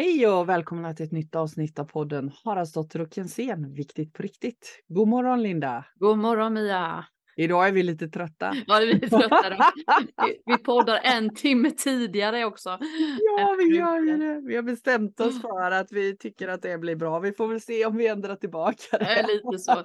Hej och välkomna till ett nytt avsnitt av podden Haraldsdotter och Jensén, viktigt på riktigt. God morgon Linda! God morgon Mia! Idag är vi lite trötta. Ja, vi är trötta. Vi, poddar en timme tidigare också. Ja, vi gör ju det. Vi har bestämt oss för att vi tycker att det blir bra. Vi får väl se om vi ändrar tillbaka det. är lite så.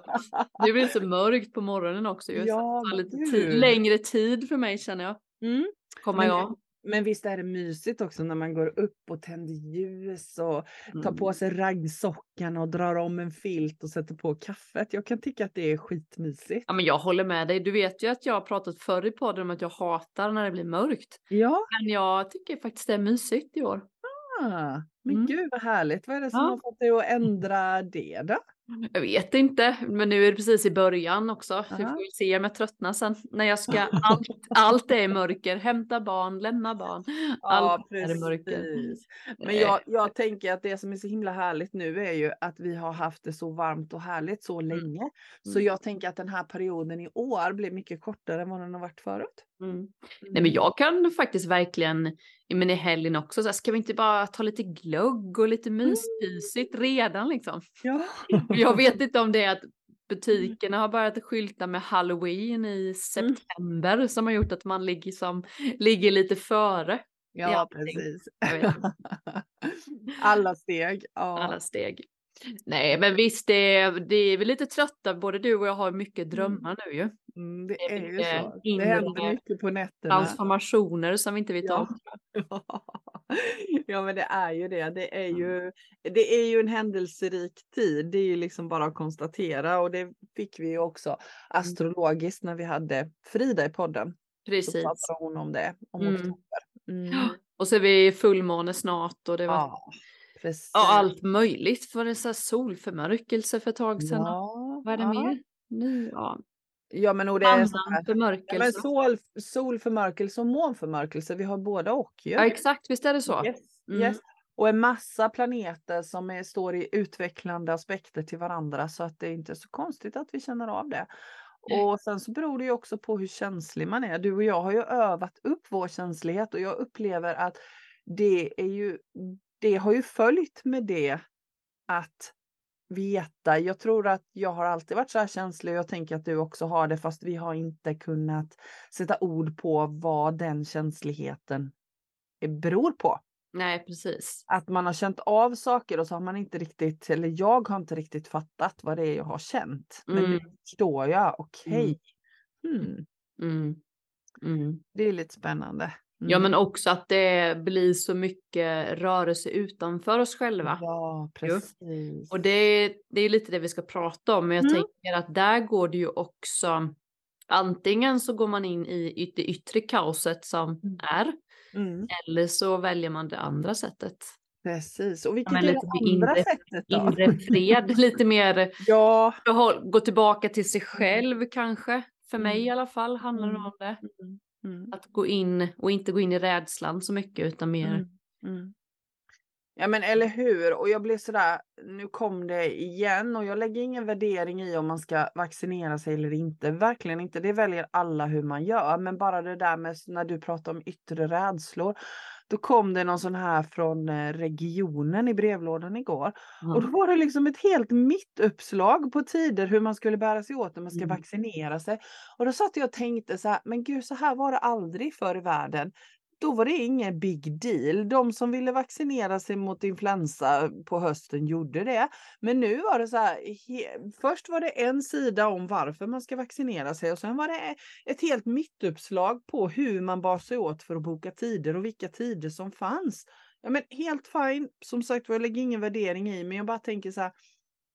Det blir så mörkt på morgonen också. Just. Ja, så lite tid, längre tid för mig känner jag. Mm. Komma igång. Men visst är det mysigt också när man går upp och tänder ljus och tar Mm. på sig raggsockan och drar om en filt och sätter på kaffet. Jag kan tycka att det är skitmysigt. Ja, men jag håller med dig. Du vet ju att jag har pratat förr i podden om att jag hatar när det blir mörkt. Ja, Men jag tycker faktiskt det är mysigt i år. ah, men Mm. gud vad härligt. Vad är det som Ja. har fått dig att ändra det då? Jag vet inte, men nu är det precis i början också. Vi Ja. får se om jag tröttnar sen. När jag ska, allt, allt är mörker. Hämta barn, lämna barn. Allt är i mörker. Men Nej. jag, jag tänker att det som är så himla härligt nu är ju att vi har haft det så varmt och härligt så Mm. länge. Så jag tänker att den här perioden i år blir mycket kortare än vad den har varit förut. Mm. Nej men jag kan faktiskt verkligen, men i helgen också, så här, ska vi inte bara ta lite glögg och lite myspysigt redan liksom? Ja. Jag vet inte om det är att butikerna har börjat skylta med halloween i september som har gjort att man ligger, som, ligger lite före Ja, precis. Alla steg. Ja. alla steg. Nej men visst, det är, det är vi lite trötta, både du och jag har mycket drömmar nu ju. Mm, det är ju så. Det händer mycket på nätterna. Transformationer som vi inte vet Ja. om. ja men det är ju det. Det är ju, det är ju en händelserik tid. Det är ju liksom bara att konstatera och det fick vi ju också astrologiskt när vi hade Frida i podden. Så Precis. pratade hon om det, om Mm. oktober. Mm. Och så är vi fullmåne snart och det var Ja, precis. ja, allt möjligt. För det så solförmörkelse för ett tag sedan. Ja, Vad är det ja. mer? Nu, ja. Ja men och det är så Annan här, ja, men förmörkelse. sol, solförmörkelse och månförmörkelse, vi har båda och ju. Ja exakt, visst är det så. Yes, Mm. yes. Och en massa planeter som är, står i utvecklande aspekter till varandra så att det är inte så konstigt att vi känner av det. Och sen så beror det ju också på hur känslig man är. Du och jag har ju övat upp vår känslighet och jag upplever att det är ju, det har ju följt med det att veta. Jag tror att jag har alltid varit så här känslig och jag tänker att du också har det fast vi har inte kunnat sätta ord på vad den känsligheten beror på. Nej precis. Att man har känt av saker och så har man inte riktigt, eller jag har inte riktigt fattat vad det är jag har känt. Men nu Mm. förstår jag, okej. Hmm, Mm. Mm. det är lite spännande. Ja Mm. men också att det blir så mycket rörelse utanför oss själva. Ja, precis. Och det, det är lite det vi ska prata om. Men jag Mm. tänker att där går det ju också. Antingen så går man in i det yttre kaoset som Mm. är. Mm, Eller så väljer man det andra sättet. precis. Och vilket men är det andra inre- sättet då? Inre fred, lite mer Ja. gå tillbaka till sig själv kanske. För mig Mm. i alla fall handlar det Mm. om det. Mm, mm. Att gå in och inte gå in i rädslan så mycket utan mer. Mm, mm. Ja men eller hur och jag blev sådär, nu kom det igen och jag lägger ingen värdering i om man ska vaccinera sig eller inte. Verkligen inte, det väljer alla hur man gör. Men bara det där med när du pratar om yttre rädslor. Då kom det någon sån här från eh, regionen i brevlådan igår. Och då var det liksom ett helt mittuppslag på tider hur man skulle bära sig åt när man ska Mm. vaccinera sig. Och då satt jag och tänkte så här, men gud så här var det aldrig förr i världen. Då var det ingen big deal. De som ville vaccinera sig mot influensa på hösten gjorde det. Men nu var det så här, först var det en sida om varför man ska vaccinera sig och sen var det ett helt mittuppslag på hur man bar sig åt för att boka tider och vilka tider som fanns. Ja, men helt fine. Som sagt jag lägger ingen värdering i, men jag bara tänker så här.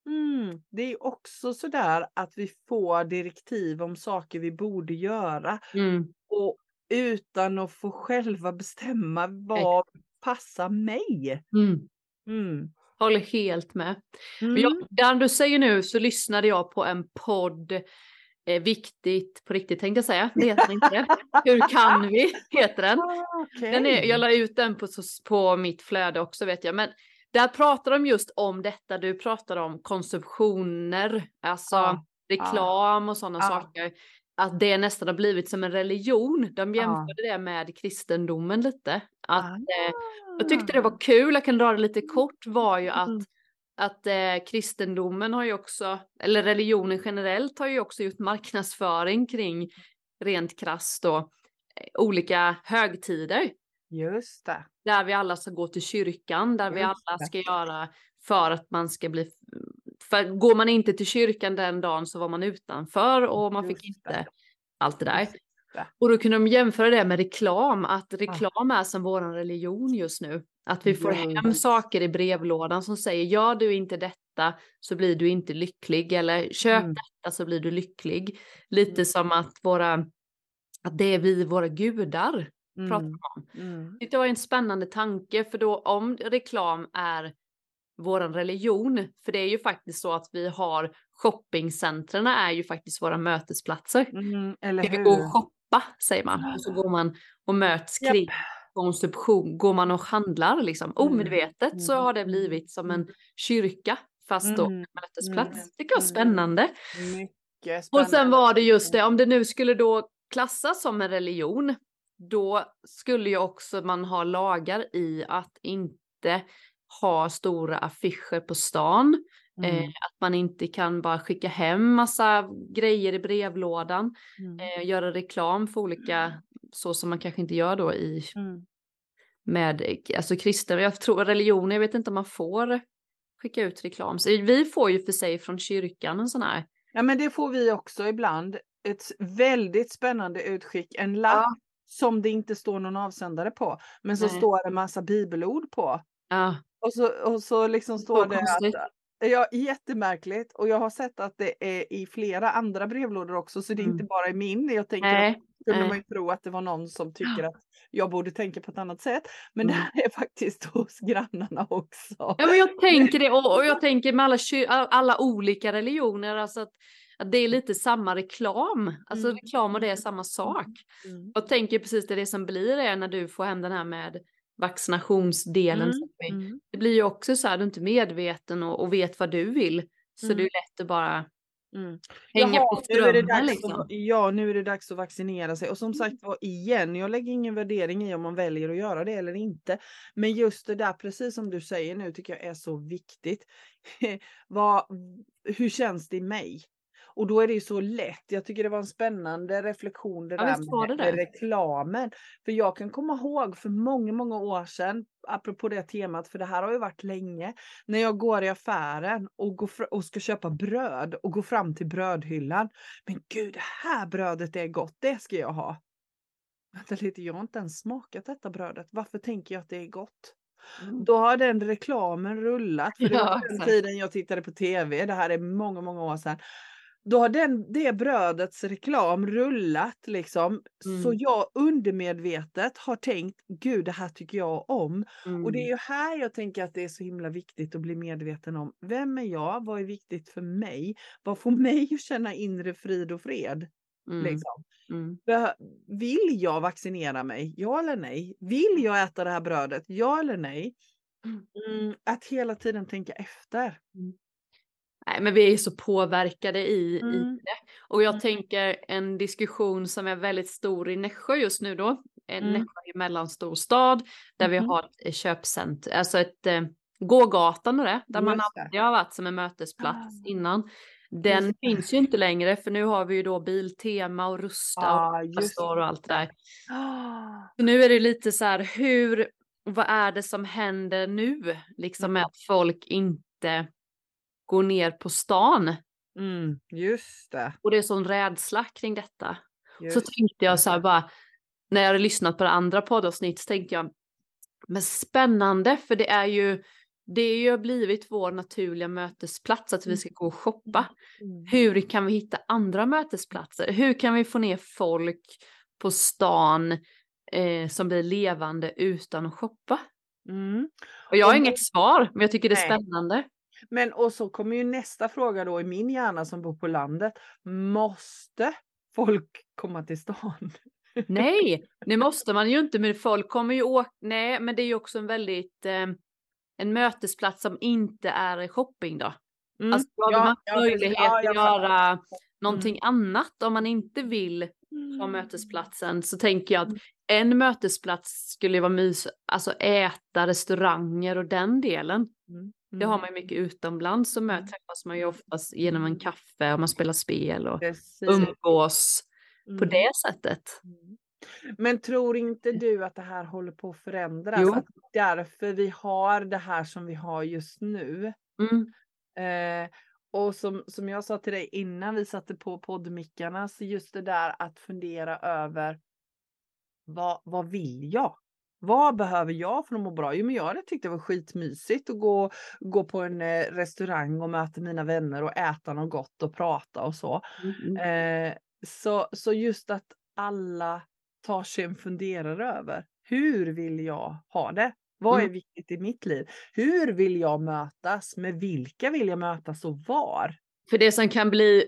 Mm, det är också så där att vi får direktiv om saker vi borde göra Mm. och utan att få själva bestämma vad passar mig. Mm. Mm. Håller helt med. Mm. Jag, där du säger nu så lyssnade jag på en podd. Eh, viktigt på riktigt tänkte jag säga. Det heter inte det. Hur kan vi? Heter den. Ah, okej. den är, jag la ut den på, på mitt flöde också vet jag. Men där pratar de just om detta du pratar om. Konsumtioner. Alltså Ja, reklam och sådana Ja. saker. Att det nästan har blivit som en religion. De jämförde det med kristendomen lite. Att, Ah. eh, jag tyckte det var kul, jag kan dra det lite kort, var ju att, Mm. att eh, kristendomen har ju också, eller religionen generellt har ju också gjort marknadsföring kring rent krasst då, eh, olika högtider. Just det. Där vi alla ska gå till kyrkan, där vi Just alla det. ska göra för att man ska bli... För går man inte till kyrkan den dagen så var man utanför och man fick inte allt det där. Och då kunde de jämföra det med reklam, att reklam är som våran religion just nu. Att vi får hem saker i brevlådan som säger ja du inte detta så blir du inte lycklig eller köp Mm. detta så blir du lycklig. Lite Mm. som att våra, att det är vi våra gudar pratar Mm. man om. Mm. Det var en spännande tanke för då om reklam är våran religion, för det är ju faktiskt så att vi har shoppingcentren är ju faktiskt våra mötesplatser. Mm. Eller Ska vi hur? gå och shoppa säger man och så går man och möts kring konsumtion, går man och handlar liksom Mm. omedvetet så Mm. har det blivit som en kyrka fast då Mm. mötesplats. Mm. Tycker jag är Mm. spännande. Mycket Och spännande. sen var det just det, om det nu skulle då klassas som en religion, då skulle ju också man ha lagar i att inte ha stora affischer på stan. Eh, Mm. att man inte kan bara skicka hem massa grejer i brevlådan. Mm. Eh, göra reklam för olika, så som man kanske inte gör då i Mm. med eh, alltså kristen, jag tror religioner, jag vet inte om man får skicka ut reklam. Så vi får ju för sig från kyrkan en sån här. Ja men det får vi också ibland. Ett väldigt spännande utskick, en lapp Ja. som det inte står någon avsändare på. Men så Nej. står det en massa bibelord på. Ja, Och så, och så liksom står det konstigt. att Ja, jättemärkligt. Och jag har sett att det är i flera andra brevlådor också, så det är Mm. inte bara i min. Jag tänker att nej, kunde nej. man ju tro att det var någon som tycker att jag borde tänka på ett annat sätt. Men Mm. det här är faktiskt hos grannarna också. Ja, men jag tänker det och, och jag tänker med alla, alla olika religioner, alltså att, att det är lite samma reklam. Alltså Mm. reklam och det är samma sak. Mm. Jag tänker precis det, det som blir det när du får hem den här med vaccinationsdelen. Mm. Mm. Det blir ju också så här, du är inte medveten och, och vet vad du vill. Så Mm. det är lätt att bara Mm. hänga Jaha, på strömmen liksom. att, ja, nu är det dags att vaccinera sig. Och som sagt var igen, jag lägger ingen värdering i om man väljer att göra det eller inte. Men just det där, precis som du säger nu, tycker jag är så viktigt. Vad, hur känns det i mig? Och då är det ju så lätt. Jag tycker det var en spännande reflektion det Ja, där med, det med reklamen. För jag kan komma ihåg för många, många år sedan, apropå det temat, för det här har ju varit länge, när jag går i affären och, går och ska köpa bröd och går fram till brödhyllan. Men gud, det här brödet är gott, det ska jag ha. Vänta lite, jag har inte ens smakat detta brödet. Varför tänker jag att det är gott? Mm. Då har den reklamen rullat. För det Ja, var på den tiden jag tittade på tv. Det här är många, många år sedan. Då har den, det brödets reklam rullat liksom. Så Mm. jag undermedvetet har tänkt, gud det här tycker jag om. Och det är Mm. ju här jag tänker att det är så himla viktigt att bli medveten om. Vem är jag? Vad är viktigt för mig? Vad får mig att känna inre frid och fred? Mm. Liksom. Mm. Vill jag vaccinera mig? Ja eller nej? Vill jag äta det här brödet? Ja eller nej? Mm. Mm, att hela tiden tänka efter. Nej, men vi är så påverkade i, i Mm. det. Och jag Mm. tänker en diskussion som är väldigt stor i Nässjö just nu då. En Mm. Nässjö är en mellanstor stad där vi Mhm. har ett köpcenter, alltså ett eh, gågatan och det, där man alltid har varit som en mötesplats Ah. innan. Den finns ju inte längre för nu har vi ju då Biltema och Rusta Ja, och och allt det där. Ah, Så nu är det lite så här, hur, vad är det som händer nu? Liksom med att folk inte går ner på stan. Mm, just det. Och det är sån rädsla kring detta. Just. Så tänkte jag så här bara, när jag hade lyssnat på det andra poddavsnitt så tänkte jag, men spännande för det är ju, det är ju blivit vår naturliga mötesplats att vi ska gå och shoppa. Mm. Hur kan vi hitta andra mötesplatser? Hur kan vi få ner folk på stan eh, som blir levande utan att shoppa? Mm. Och jag har Och inget svar, men jag tycker det är Nej. spännande. Men och så kommer ju nästa fråga då i min hjärna som bor på landet. Måste folk komma till stan? Nej, det måste man ju inte, men folk kommer ju åka, nej, men det är ju också en väldigt, eh, en mötesplats som inte är shopping då. Mm. Alltså då har Ja, man ja, möjlighet Ja, att göra någonting annat om man inte vill ha Mm. mötesplatsen så tänker jag att Mm. en mötesplats skulle vara mys, alltså äta, restauranger och den delen. Mm. Det har man ju mycket utomlands så mö- träffas man ju oftast genom en kaffe och man spelar spel och Precis. umgås på Mm. det sättet. Mm. Men tror inte du att det här håller på att förändras? Jo. Att därför vi har det här som vi har just nu. Mm. Eh, och som, som jag sa till dig innan vi satte på poddmickarna, så just det där att fundera över vad, vad vill jag? Vad behöver jag för att må bra? Jo, men jag hade tyckt det var skitmysigt att gå, gå på en eh, restaurang och möta mina vänner och äta något gott och prata och så. Mm. Eh, så, så just att alla tar sig en funderare över hur vill jag ha det? Vad är Mm. viktigt i mitt liv? Hur vill jag mötas? Med vilka vill jag mötas och var? För det som kan bli,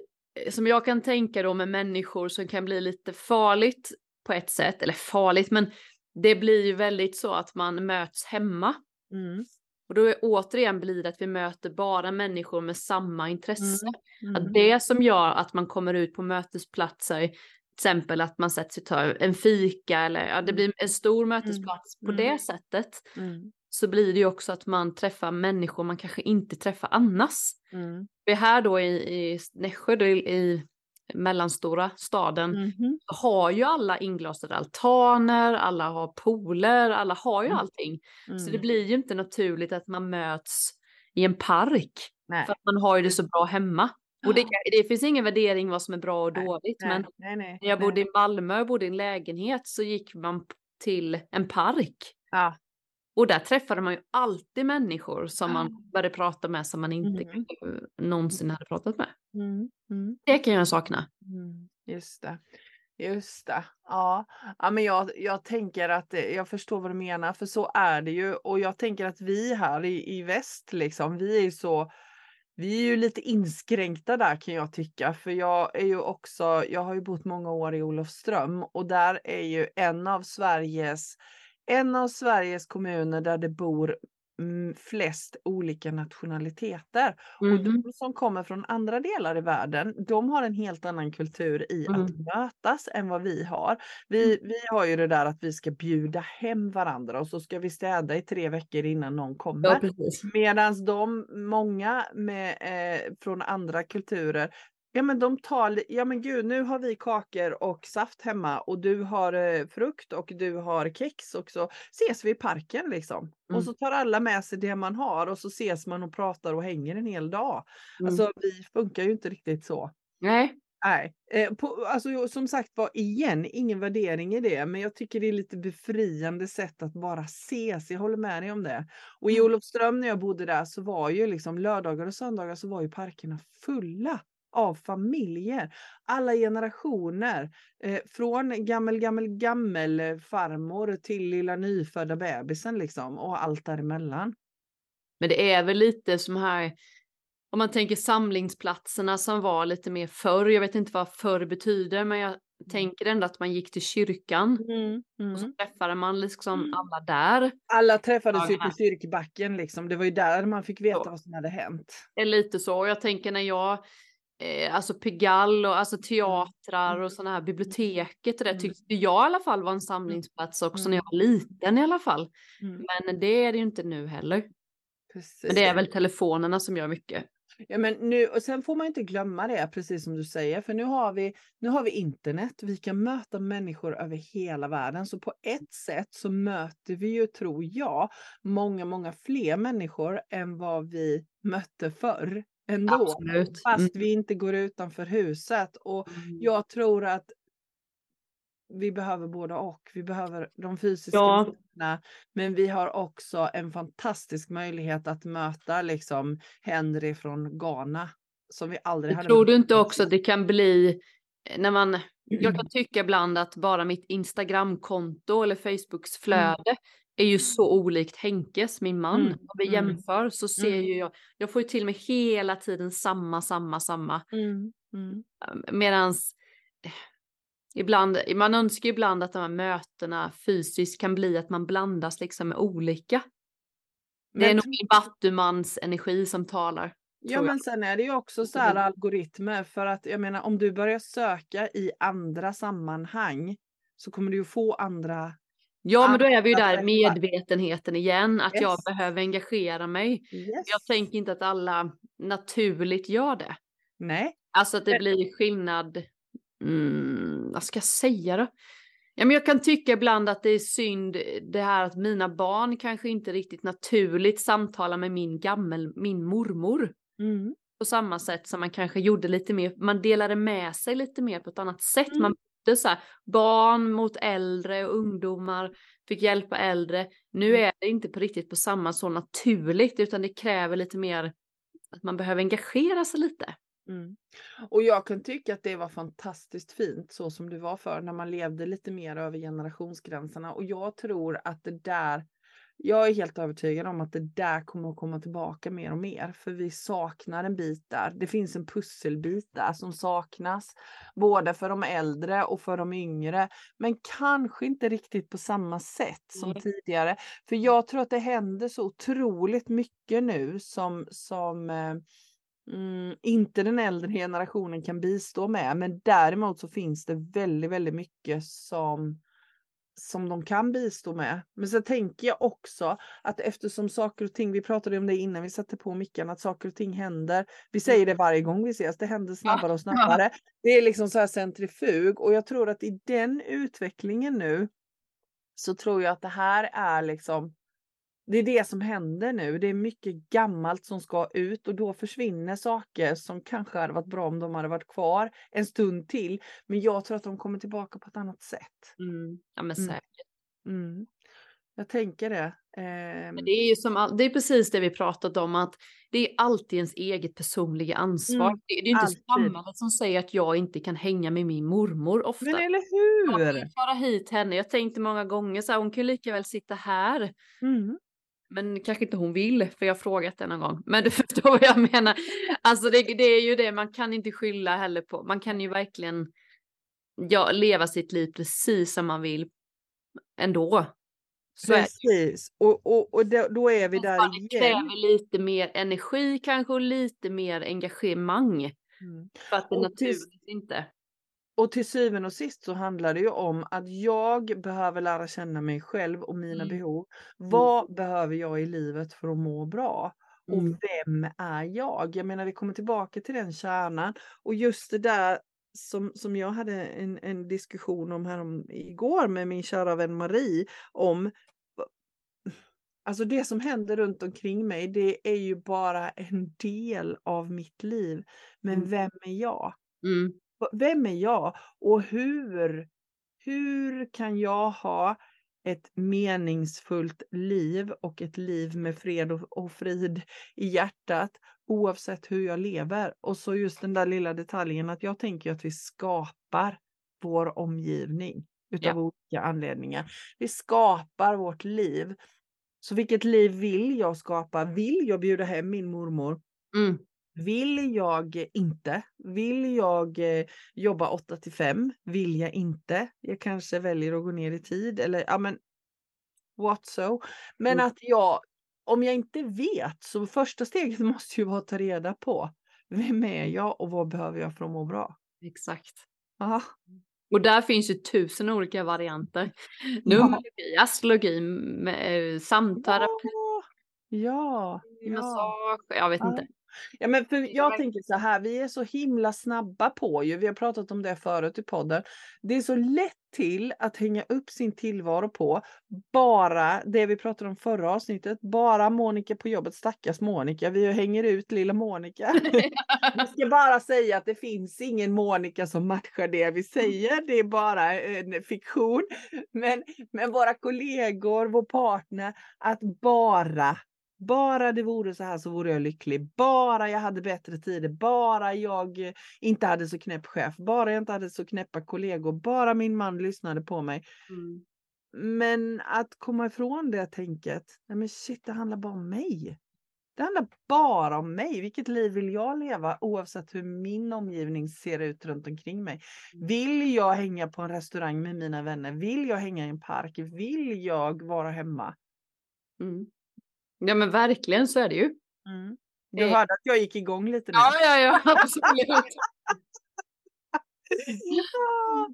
som jag kan tänka då med människor som kan bli lite farligt på ett sätt, eller farligt, men det blir ju väldigt så att man möts hemma. Mm. Och då är, återigen blir det att vi möter bara människor med samma intresse. Mm. Att det som gör att man kommer ut på mötesplatser, till exempel att man sätter sig och tar en fika eller ja, det blir en stor mötesplats på Mm. det sättet. Mm. Så blir det ju också att man träffar människor man kanske inte träffar annars. Mm. Vi är här då i, i Nässjö, då i, i mellanstora staden, Mhm. så har ju alla inglasade altaner, alla har pooler, alla har ju Mm. allting. Så det Mm. blir ju inte naturligt att man möts i en park. Nej. För att man har ju det så bra hemma. Och det, det finns ingen värdering vad som är bra och Nej, dåligt. Nej, Men när jag bodde i Malmö och bodde i en lägenhet så gick man till en park. Ja. Och där träffade man ju alltid människor som man Ja. började prata med som man inte Mm. kanske någonsin hade pratat med. Mm. Mm. Det kan jag sakna. Mm, just det. Just det. Ja, ja men jag, jag tänker att eh, jag förstår vad du menar, för så är det ju. Och jag tänker att vi här i, i väst, liksom, vi är ju så, vi är ju lite inskränkta där kan jag tycka. För jag är ju också, jag har ju bott många år i Olofström och där är ju en av Sveriges, en av Sveriges kommuner där det bor mm, flest olika nationaliteter. Och Mhm. de som kommer från andra delar i världen, de har en helt annan kultur i att Mm. mötas än vad vi har. Vi, vi har ju det där att vi ska bjuda hem varandra och så ska vi städa i tre veckor innan någon Ja, kommer. precis. Medan de, många med, eh, från andra kulturer, ja men de tar, ja men gud nu har vi kakor och saft hemma och du har eh, frukt och du har kex och så ses vi i parken liksom. Mm. Och så tar alla med sig det man har och så ses man och pratar och hänger en hel dag. Mm. Alltså vi funkar ju inte riktigt så. Nej. Nej, eh, på, alltså som sagt var igen, ingen värdering i det, men jag tycker det är lite befriande sätt att bara ses. Jag håller med dig om det. Och i Mm. Olofström när jag bodde där så var ju liksom lördagar och söndagar så var ju parkerna fulla av familjer. Alla generationer. Eh, från gammel, gammel, gammel eh, farmor till lilla nyfödda bebisen liksom och allt däremellan. Men det är väl lite som här, om man tänker samlingsplatserna som var lite mer förr, jag vet inte vad förr betyder, men jag tänker ändå att man gick till kyrkan och så träffade man liksom Mm. alla där. Alla träffades ju på kyrkbacken liksom. Det var ju där man fick veta Så. vad som hade hänt. Det är lite så, och jag tänker när jag, eh, alltså Pigalle och alltså teatrar och sådana här, biblioteket och det Mm. tyckte jag i alla fall var en samlingsplats också när jag var liten i alla fall. Mm. Men det är det ju inte nu heller. Precis. Men det är väl telefonerna som gör mycket. Ja, men nu, och sen får man inte glömma det, precis som du säger, för nu har vi, nu har vi internet. Vi kan möta människor över hela världen, så på ett sätt så möter vi ju, tror jag, många, många fler människor än vad vi mötte förr ändå. Absolut. Fast Mm. vi inte går utanför huset. Och Mm. jag tror att vi behöver båda och. Vi behöver de fysiska Ja. mötena, men vi har också en fantastisk möjlighet att möta liksom Henry från Ghana som vi aldrig hade Tror du inte också att det kan bli, eh, när man, jag kan tycka ibland att bara mitt Instagramkonto eller Facebooks flöde är ju så olikt Henkes, min man. Mm, Om vi mm, jämför så ser mm. ju jag, jag får ju till mig hela tiden samma, samma, samma. Mm, mm, Medans eh, ibland, man önskar ju ibland att de här mötena fysiskt kan bli att man blandas liksom med olika. Det är Men nog min Battumans energi som talar. Ja men sen är det ju också så här algoritmer för att jag menar om du börjar söka i andra sammanhang så kommer du ju få andra. Ja, men då är vi ju där medvetenheten igen, att jag Yes. behöver engagera mig. Yes. Jag tänker inte att alla naturligt gör det. Nej. Alltså att det Men- blir skillnad. Mm, vad ska jag säga då? Ja, men jag kan tycka ibland att det är synd det här att mina barn kanske inte riktigt naturligt samtalar med min gammel, min mormor. Mm. På samma sätt som man kanske gjorde lite mer, man delade med sig lite mer på ett annat sätt. Mm. Man bytte så här, barn mot äldre och ungdomar fick hjälpa äldre. Nu Mm. är det inte på riktigt på samma så naturligt utan det kräver lite mer att man behöver engagera sig lite. Mm. Och jag kan tycka att det var fantastiskt fint så som det var för när man levde lite mer över generationsgränserna och jag tror att det där jag är helt övertygad om att det där kommer att komma tillbaka mer och mer för vi saknar en bit där. Det finns en pusselbit där som saknas både för de äldre och för de yngre, men kanske inte riktigt på samma sätt som Nej. tidigare. För jag tror att det händer så otroligt mycket nu som som eh, mm, inte den äldre generationen kan bistå med. Men däremot så finns det väldigt, väldigt mycket som som de kan bistå med. Men så tänker jag också att eftersom saker och ting, vi pratade om det innan vi satte på micken, att saker och ting händer. Vi säger det varje gång vi ses, det händer snabbare och snabbare. Det är liksom så här centrifug och jag tror att i den utvecklingen nu så tror jag att det här är liksom det är det som händer nu. Det är mycket gammalt som ska ut och då försvinner saker som kanske hade varit bra om de hade varit kvar en stund till. Men jag tror att de kommer tillbaka på ett annat sätt. Mm. Ja men Mm. säkert. Mm. Jag tänker det. Men Det är ju som all, det är precis det vi pratat om att det är alltid ens eget personliga ansvar. Mm, det, är ju inte alltid. samhället som säger att jag inte kan hänga med min mormor ofta. Men eller Jag hur? köra hit henne. Jag tänkte många gånger så här, hon kan lika väl sitta här. Men kanske inte hon vill, för jag har frågat det någon gång. Men du förstår vad jag menar. Alltså det, det är ju det, man kan inte skylla heller på. Man kan ju verkligen ja, leva sitt liv precis som man vill ändå. Så. Precis. Och, och, och då, då är vi där fan, Det igen. kräver lite mer energi kanske och lite mer engagemang. Mm. För att det Och naturligt inte. Och till syvende och sist så handlar det ju om att jag behöver lära känna mig själv och mina Mm. behov. Vad behöver jag i livet för att må bra? Och Mm. vem är jag? Jag menar vi kommer tillbaka till den kärnan. Och just det där som, som jag hade en, en diskussion om här om, igår med min kära vän Marie om Alltså det som händer runt omkring mig det är ju bara en del av mitt liv. Men Mm. vem är jag? Mm. Vem är jag och hur, hur kan jag ha ett meningsfullt liv och ett liv med fred och, frid i hjärtat oavsett hur jag lever. Och så just den där lilla detaljen att jag tänker att vi skapar vår omgivning utav olika anledningar. Vi skapar vårt liv. Så vilket liv vill jag skapa? Vill jag bjuda hem min mormor? Mm. Vill jag inte? Vill jag eh, jobba 8 till 5? Vill jag inte? Jag kanske väljer att gå ner i tid eller ja men what so. Men Mm. att jag, om jag inte vet så första steget måste ju vara att ta reda på vem är jag och vad behöver jag för att må bra? Exakt. Aha. Och där finns ju tusen olika varianter. Ja. Numerologi, astrologi, med, eh, samterapi, Ja, ja. massage, jag vet Ja. inte. Ja, men för jag verkligen- tänker så här, vi är så himla snabba på ju, vi har pratat om det förut i podden. Det är så lätt till att hänga upp sin tillvaro på bara det vi pratade om förra avsnittet, bara Monica på jobbet, stackars Monica, vi hänger ut lilla Monica. Vi ska bara säga att det finns ingen Monica som matchar det vi säger, det är bara en fiktion. Men, men våra kollegor, vår partner, att bara bara det vore så här så vore jag lycklig. Bara jag hade bättre tider. Bara jag inte hade så knäpp chef. Bara jag inte hade så knäppa kollegor. Bara min man lyssnade på mig. Mm. Men att komma ifrån det tänket. Nej men shit, det handlar bara om mig. Det handlar bara om mig. Vilket liv vill jag leva oavsett hur min omgivning ser ut runt omkring mig? Vill jag hänga på en restaurang med mina vänner? Vill jag hänga i en park? Vill jag vara hemma? Mm. Ja men verkligen så är det ju. Mm. Du Eh. hörde att jag gick igång lite nu. Ja, ja, ja, absolut.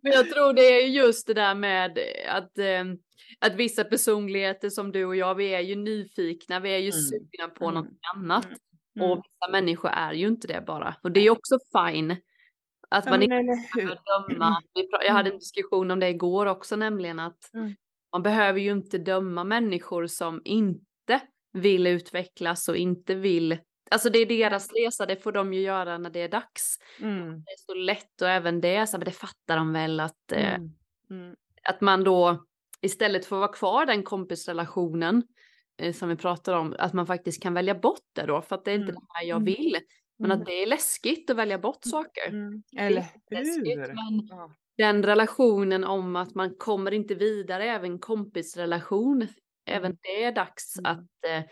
Men jag tror det är just det där med att, eh, att vissa personligheter som du och jag, vi är ju nyfikna, vi är ju Mm. sugna på Mm. något annat. Mm. Och vissa människor är ju inte det bara. Och det är också fine. Att man inte behöver döma. Pra- Jag hade en diskussion om det igår också, nämligen att Mm. man behöver ju inte döma människor som inte vill utvecklas och inte vill Alltså det är deras resa, det får de ju göra när det är dags. Mm. Det är så lätt och även det, så, men det fattar de väl att, eh, Mm. Mm. att man då istället för att vara kvar den kompisrelationen eh, som vi pratar om, att man faktiskt kan välja bort det då, för att det är inte Mm. det här jag Mm. vill. Men Mm. att det är läskigt att välja bort saker. Mm. Eller läskigt, hur? men Ja. den relationen om att man kommer inte vidare, även kompisrelation, även det är dags Mm. att eh,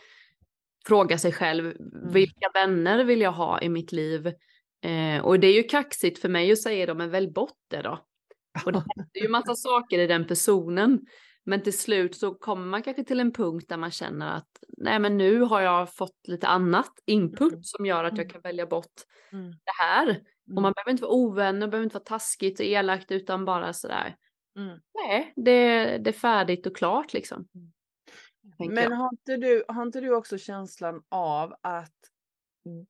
fråga sig själv, vilka vänner vill jag ha i mitt liv? Eh, och det är ju kaxigt för mig att säga det, men välj bort det då. Och det händer ju massa saker i den personen. Men till slut så kommer man kanske till en punkt där man känner att nej men nu har jag fått lite annat input Mm. som gör att jag Mm. kan välja bort Mm. det här. Och Mm. man behöver inte vara ovänner, behöver inte vara taskigt och elakt utan bara sådär. Mm. Nej, det, det är färdigt och klart liksom. Men har inte, du, har inte du också känslan av att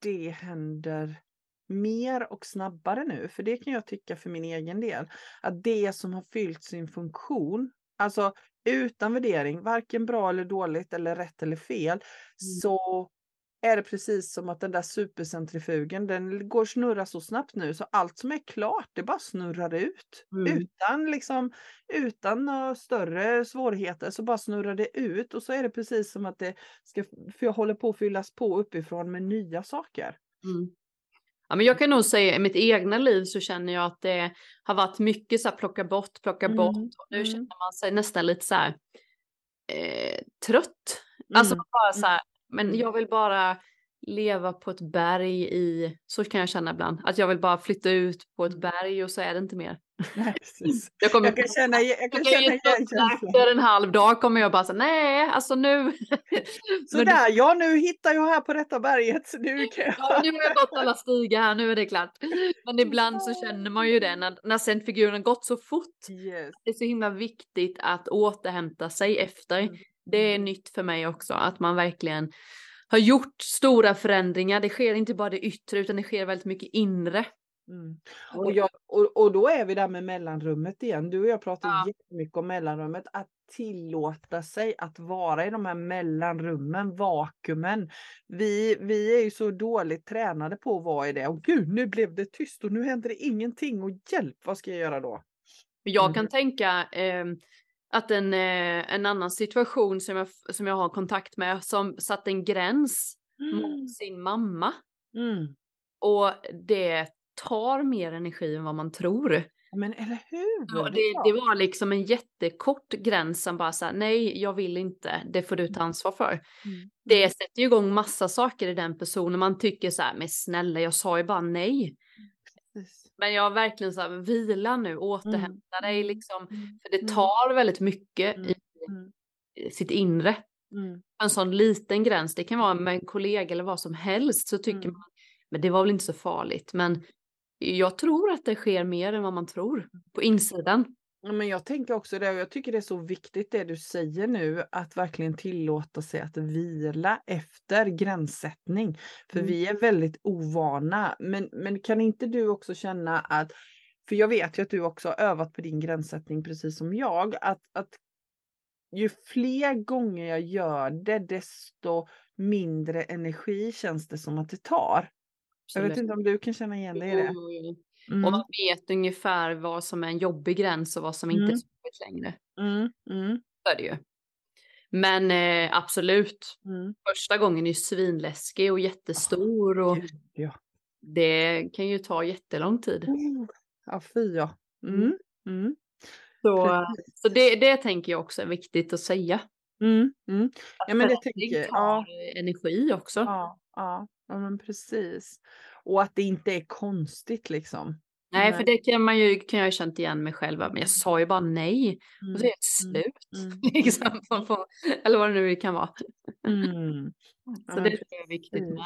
det händer mer och snabbare nu? För det kan jag tycka för min egen del. Att det som har fyllt sin funktion, alltså utan värdering, varken bra eller dåligt eller rätt eller fel, så är det precis som att den där supercentrifugen, den går snurra så snabbt nu så allt som är klart, det bara snurrar ut. Mm. Utan liksom, utan större svårigheter så bara snurrar det ut och så är det precis som att det ska, för jag håller på att fyllas på uppifrån med nya saker. Mm. Ja, men jag kan nog säga i mitt egna liv så känner jag att det har varit mycket så här plocka bort, plocka Mm, bort. Och nu mm. känner man sig nästan lite så här eh, trött. Alltså Mm, bara så här, men mm. jag vill bara leva på ett berg i, så kan jag känna ibland, att jag vill bara flytta ut på ett Mm. berg och så är det inte mer. Nej. Jag kommer Jag kan känna, jag kan jag känna igen efter en halv dag kommer jag bara säga nej, alltså nu. Sådär, ja nu hittar jag här på detta berget. Så nu kan jag... Ja, nu har jag gått alla stigar här, nu är det klart. Men ibland så känner man ju det när, när sen figuren gått så fort. Yes. Det är så himla viktigt att återhämta sig efter. Mm. Det är nytt för mig också, att man verkligen har gjort stora förändringar. Det sker inte bara det yttre utan det sker väldigt mycket inre. Mm. Och, jag, och, och då är vi där med mellanrummet igen. Du och jag pratar Ja. jättemycket om mellanrummet. Att tillåta sig att vara i de här mellanrummen, vakuumen. Vi, vi är ju så dåligt tränade på att vara i det. Och gud, nu blev det tyst och nu händer det ingenting. Och hjälp, vad ska jag göra då? Jag Mm. kan tänka eh, att en, eh, en annan situation som jag, som jag har kontakt med som satte en gräns mot sin mamma. Mm. Och det tar mer energi än vad man tror. Men eller hur? Ja, det, det var liksom en jättekort gräns som bara sa nej, jag vill inte, det får du ta ansvar för. Mm. Det sätter ju igång massa saker i den personen. Man tycker så här, men snälla, jag sa ju bara nej. Precis. Men jag har verkligen så här, vila nu, återhämta dig Mm. liksom. Mm. För det tar väldigt mycket Mm. i Mm. sitt inre. Mm. En sån liten gräns, det kan vara med en kollega eller vad som helst, så tycker Mm. man, men det var väl inte så farligt. Men jag tror att det sker mer än vad man tror på insidan. Men jag tänker också det och jag tycker det är så viktigt det du säger nu att verkligen tillåta sig att vila efter gränssättning. För Mm. vi är väldigt ovana. Men, men kan inte du också känna att, för jag vet ju att du också har övat på din gränssättning precis som jag, att, att ju fler gånger jag gör det desto mindre energi känns det som att det tar. Jag vet inte om du kan känna igen dig i det? Mm. Och man vet ungefär vad som är en jobbig gräns och vad som inte är Mm. så jobbigt längre. Mm. Mm. Så är det ju. Men eh, absolut, Mm. första gången är ju svinläskig och jättestor och Ja. det kan ju ta jättelång tid. Oh, Ja, fy ja. Mm. Mm. Så, Precis. så det, det tänker jag också är viktigt att säga. Mm. Mm. Ja, men det tänker- tar ja. energi också. Ja, ja, ja, men precis. Och att det inte är konstigt liksom. Nej, för det kan, man ju, kan jag ha känt igen mig själv. Men jag sa ju bara nej. Och så är det Mm. slut. Mm. Liksom, på- eller vad det nu kan vara. Mm. Ja, Så det jag är viktigt med.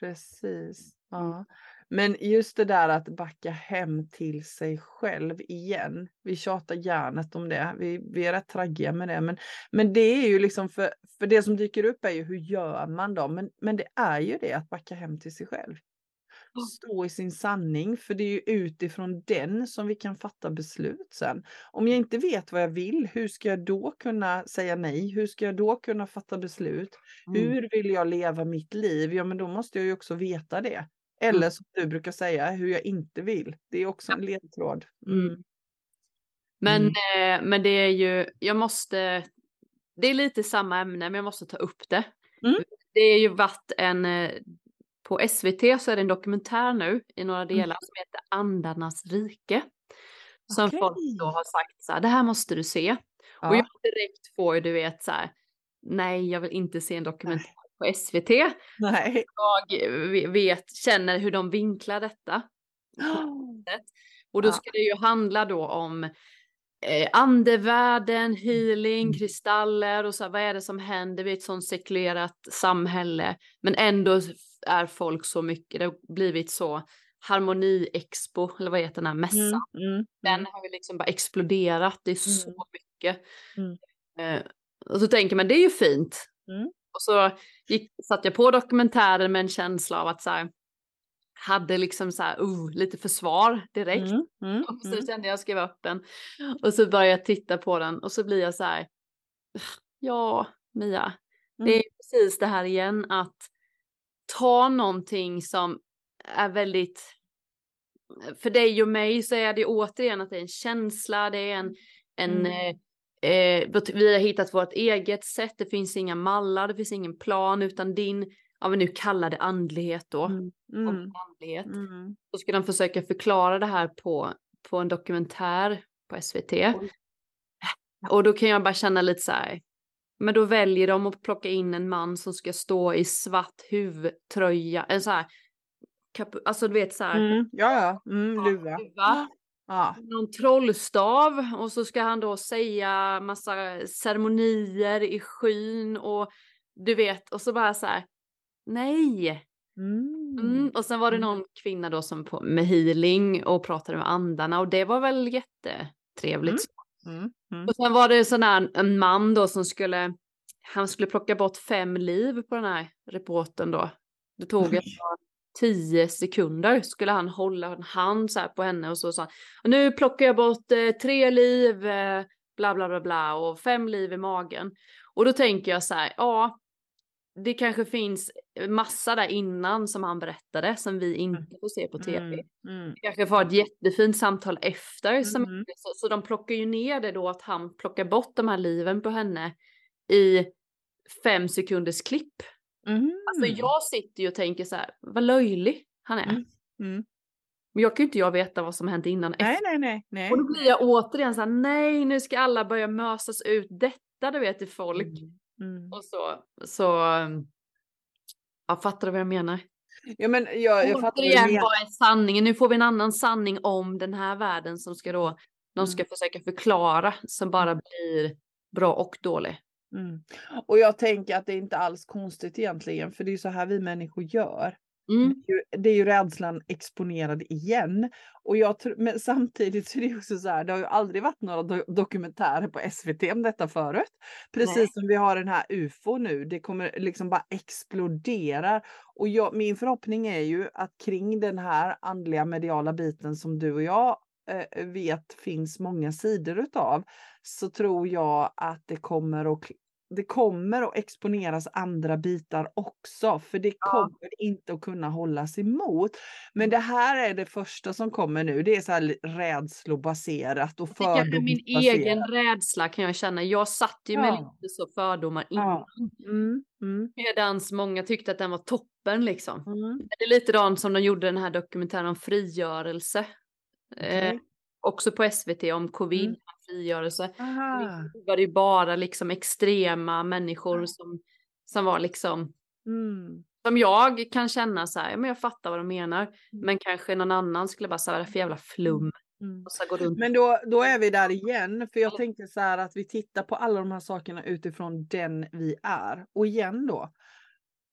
Precis. Precis. Ja. Men just det där att backa hem till sig själv igen. Vi tjatar hjärnet om det. Vi, vi är rätt traggiga med det. Men, men det är ju liksom för, för det som dyker upp är ju hur gör man då? Men, men det är ju det att backa hem till sig själv. Stå i sin sanning, för det är ju utifrån den som vi kan fatta beslut sen. Om jag inte vet vad jag vill, hur ska jag då kunna säga nej? Hur ska jag då kunna fatta beslut? Mm. Hur vill jag leva mitt liv? Ja, men då måste jag ju också veta det. Eller Mm. som du brukar säga, hur jag inte vill. Det är också en ledtråd. Mm. Mm. Men, Mm. eh, men det är ju, jag måste, det är lite samma ämne men jag måste ta upp det. Mm. Det är ju varit en, eh, på SVT så är det en dokumentär nu i några delar som heter Andarnas rike. Som Okej. folk då har sagt så här, det här måste du se. Och Ja. jag direkt får ju du vet så här, nej jag vill inte se en dokumentär på SVT. Nej. Jag vet, känner hur de vinklar detta. Och då ska det ju handla då om eh, andevärlden, healing, Mm. kristaller och så här, vad är det som händer vid ett sånt sekulerat samhälle. Men ändå är folk så mycket, det har blivit så harmoni-expo, eller vad heter den här mässan? Mm. Mm. Den har ju liksom bara exploderat, det är så Mm. mycket. Mm. Eh, och så tänker man, det är ju fint. Mm. Och så gick, satt jag på dokumentären med en känsla av att så här, hade liksom så här, uh, lite försvar direkt. Mm. Mm. Och så Mm. kände jag skriva upp den. Och så började jag titta på den och så blir jag så här. Ja, Mia. Det Mm. är precis det här igen att ta någonting som är väldigt. För dig och mig så är det återigen att det är en känsla, det är en, en Mm. eh, eh, vi har hittat vårt eget sätt, det finns inga mallar, det finns ingen plan utan din, ja men nu kallar det andlighet då. Mm. och Mm. andlighet. Mm. Då ska de försöka förklara det här på, på en dokumentär på SVT. Och då kan jag bara känna lite så här. Men då väljer de att plocka in en man som ska stå i svart huvudtröja. En så här. Kap, alltså du vet så här. Mm. Ja, ja. Mm. Luva. luva, Ja. Någon trollstav och så ska han då säga massa ceremonier i skyn och du vet och så bara så här. Nej, Mm. Mm, och sen var det Mm. någon kvinna då som på, med healing och pratade med andarna och det var väl jättetrevligt. Mm. Mm. Och sen var det sån här, en man då som skulle, han skulle plocka bort fem liv på den här reporten då. Det tog ett par tio sekunder skulle han hålla en hand så här på henne och så sa han, nu plockar jag bort eh, tre liv, eh, bla bla bla bla och fem liv i magen. Och då tänker jag så här, ja, det kanske finns massa där innan som han berättade som vi inte får se på tv. Mm. Mm. Kanske var ett jättefint samtal efter. Som, Mhm. så, så de plockar ju ner det då att han plockar bort de här liven på henne i fem sekunders klipp. Mm. Alltså jag sitter ju och tänker så här, vad löjlig han är. Mm. Mm. Men jag kan ju inte jag veta vad som hände innan Nej, efter. nej, nej. nej. Och då blir jag återigen så här, nej nu ska alla börja mösas ut detta du vet till folk. Mm. Och så, så, ja fattar du vad jag menar? Ja, men jag, jag fattar vad Återigen, menar. vad är sanningen? Nu får vi en annan sanning om den här världen som ska då, de ska försöka förklara som bara blir bra och dålig. Mm. Och jag tänker att det är inte alls konstigt egentligen, för det är så här vi människor gör. Mm. Det är ju- Det är ju rädslan exponerad igen. Och jag tror, men samtidigt så är det också så här, det har ju aldrig varit några do dokumentärer på SVT om detta förut. Precis Nej. som vi har den här UFO nu, det kommer liksom bara explodera. Och jag, min förhoppning är ju att kring den här andliga mediala biten som du och jag eh, vet finns många sidor utav, så tror jag att det kommer att det kommer att exponeras andra bitar också, för det Ja. kommer inte att kunna hållas emot. Men det här är det första som kommer nu. Det är så här rädslobaserat och Det är min egen fördomsbaserat. rädsla kan jag känna. Jag satt ju med Ja. lite så fördomar innan. Ja. Mm, mm, Medans många tyckte att den var toppen liksom. mm. Det är likadant som de gjorde den här dokumentären om frigörelse. Eh, Okej. också på SVT om covid, Mm. Frigörelse. Det var det ju bara liksom extrema människor som, som var liksom Mm. som jag kan känna så här, men jag fattar vad de menar. Men kanske någon annan skulle bara säga, vad är det för jävla flum? Mm. Och så gå runt. Men då, då är vi där igen, för jag tänkte så här att vi tittar på alla de här sakerna utifrån den vi är. Och igen då,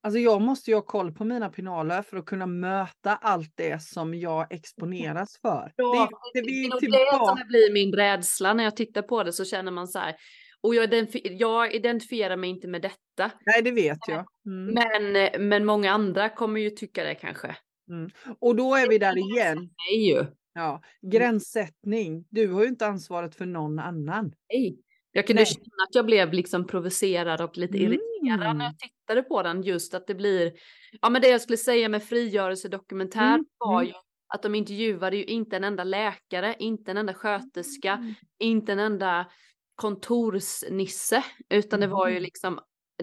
Alltså jag måste ju ha koll på mina pinaler för att kunna möta allt det som jag exponeras för. Ja, det, det, det nog det som blir min rädsla när jag tittar på det så känner man så här. Och jag, identif jag identifierar mig inte med detta. Nej, det vet jag. Mm. Men, men många andra kommer ju tycka det kanske. Mm. Och då är vi där igen. Nej, ju. Ja, gränssättning. Du har ju inte ansvaret för någon annan. Nej. Jag kunde Nej. känna att jag blev liksom provocerad och lite mm. irriterad när jag tittade på den. Just att det blir, ja men det jag skulle säga med frigörelsedokumentär mm. var ju att de intervjuade ju inte en enda läkare, inte en enda sköterska, mm. inte en enda kontorsnisse, utan det var ju mm. liksom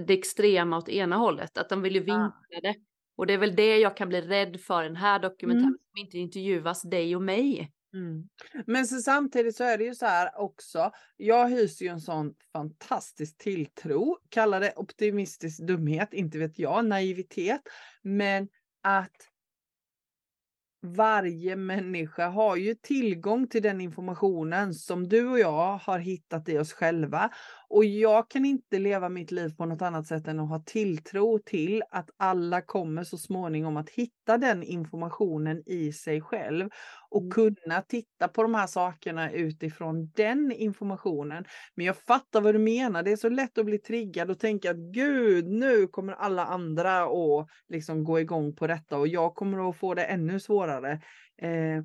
det extrema åt ena hållet, att de ville vinkla det. Och det är väl det jag kan bli rädd för den här dokumentären, mm. som inte intervjuas dig och mig. Mm. Men så samtidigt så är det ju så här också. Jag hyser ju en sån fantastisk tilltro, kalla det optimistisk dumhet, inte vet jag, naivitet. Men att varje människa har ju tillgång till den informationen som du och jag har hittat i oss själva. Och jag kan inte leva mitt liv på något annat sätt än att ha tilltro till att alla kommer så småningom att hitta den informationen i sig själv och mm. kunna titta på de här sakerna utifrån den informationen. Men jag fattar vad du menar. Det är så lätt att bli triggad och tänka att gud, nu kommer alla andra att liksom gå igång på detta och jag kommer att få det ännu svårare. Eh,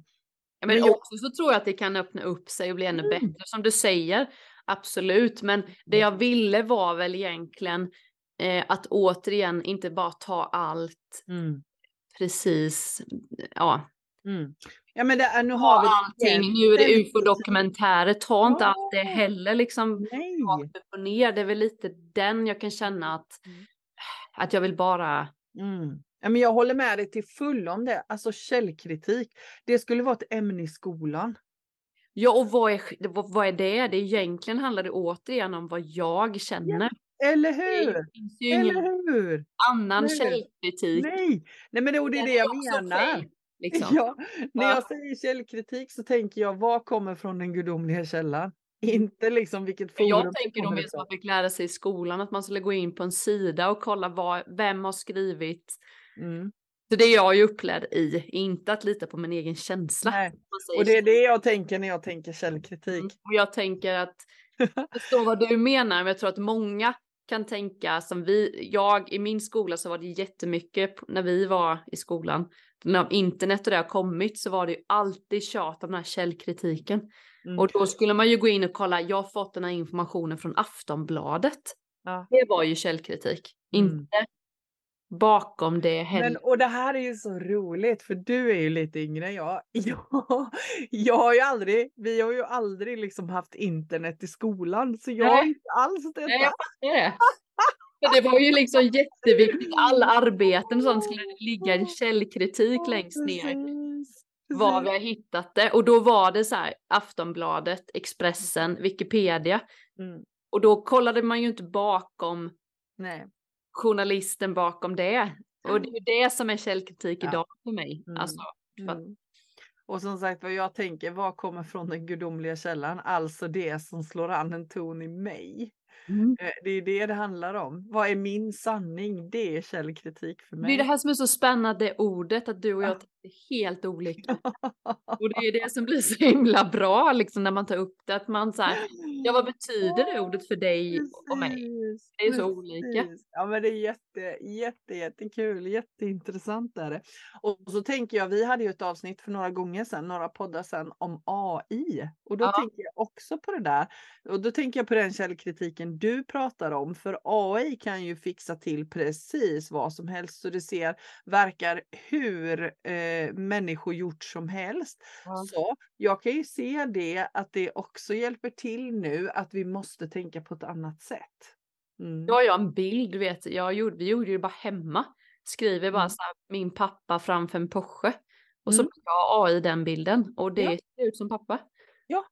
Ja, men, men också så tror jag att det kan öppna upp sig och bli ännu mm. bättre. Som du säger, Absolut, men det jag ville var väl egentligen eh, att återigen inte bara ta allt mm. precis, ja. Mm. Ja men det, nu har vi allting, nu är det ufo-dokumentärer, ta inte allt det heller liksom upp och ner. Det är väl lite den jag kan känna att, mm. att jag vill bara mm. Men jag håller med dig till fullo om det. Alltså källkritik, det skulle vara ett ämne i skolan. Ja, och vad är, vad är det? Det egentligen handlar det återigen om vad jag känner. Ja, eller hur? Eller hur? Annan källkritik. Nej, Nej men det, det är det jag menar. Liksom. ja, när jag säger källkritik så tänker jag vad kommer från den gudomliga källan? Inte liksom vilket forum. Jag tänker mer som man fick lära sig i skolan att man skulle gå in på en sida och kolla vad, vem har skrivit mm. Så det är jag ju upplärd i, inte att lita på min egen känsla. Nej. Och det är det jag tänker när jag tänker källkritik. Mm. Och jag tänker att, förstå vad du menar, men jag tror att många kan tänka som vi, jag i min skola så var det jättemycket när vi var i skolan, när internet och det har kommit så var det ju alltid tjat om den här källkritiken. Mm. Och då skulle man ju gå in och kolla, jag har fått den här informationen från Aftonbladet. Ja. Det var ju källkritik, mm. inte bakom det heller. Men, och det här är ju så roligt för du är ju lite yngre än jag. jag. Jag har ju aldrig, vi har ju aldrig liksom haft internet i skolan så jag har inte alls detta. Nej, jag det. För det var ju liksom jätteviktigt, alla arbeten och sånt skulle ligga en källkritik längst ner. Var vi har hittat det. Och då var det så här Aftonbladet, Expressen, Wikipedia. Mm. Och då kollade man ju inte bakom Nej journalisten bakom det. Och det är det som är källkritik ja. idag för mig. Mm. Alltså, för mm. Och som sagt vad jag tänker, vad kommer från den gudomliga källan? Alltså det som slår an en ton i mig. Mm. Eh, det är det det handlar om. Vad är min sanning? Det är källkritik för mig. Det är det här som är så spännande ordet, att du och jag är helt olika. och det är det som blir så himla bra liksom när man tar upp det, att man så ja vad betyder det ordet för dig och mig? Det är så Precis. olika. Ja men det är jätte, jätte, jättekul, jätteintressant är det. Och så tänker jag, vi hade ju ett avsnitt för några gånger sedan, några poddar sedan om AI. Och då ja. tänker jag också på det där. Och då tänker jag på den källkritiken du pratar om, för AI kan ju fixa till precis vad som helst så det ser, verkar hur eh, människogjort som helst. Ja. Så jag kan ju se det att det också hjälper till nu att vi måste tänka på ett annat sätt. Mm. Då har jag en bild, du vet, jag gjorde, vi gjorde det bara hemma. Skriver bara mm. så här, min pappa framför en Porsche. Och så mm. jag AI den bilden och det ja. ser ut som pappa. Ja,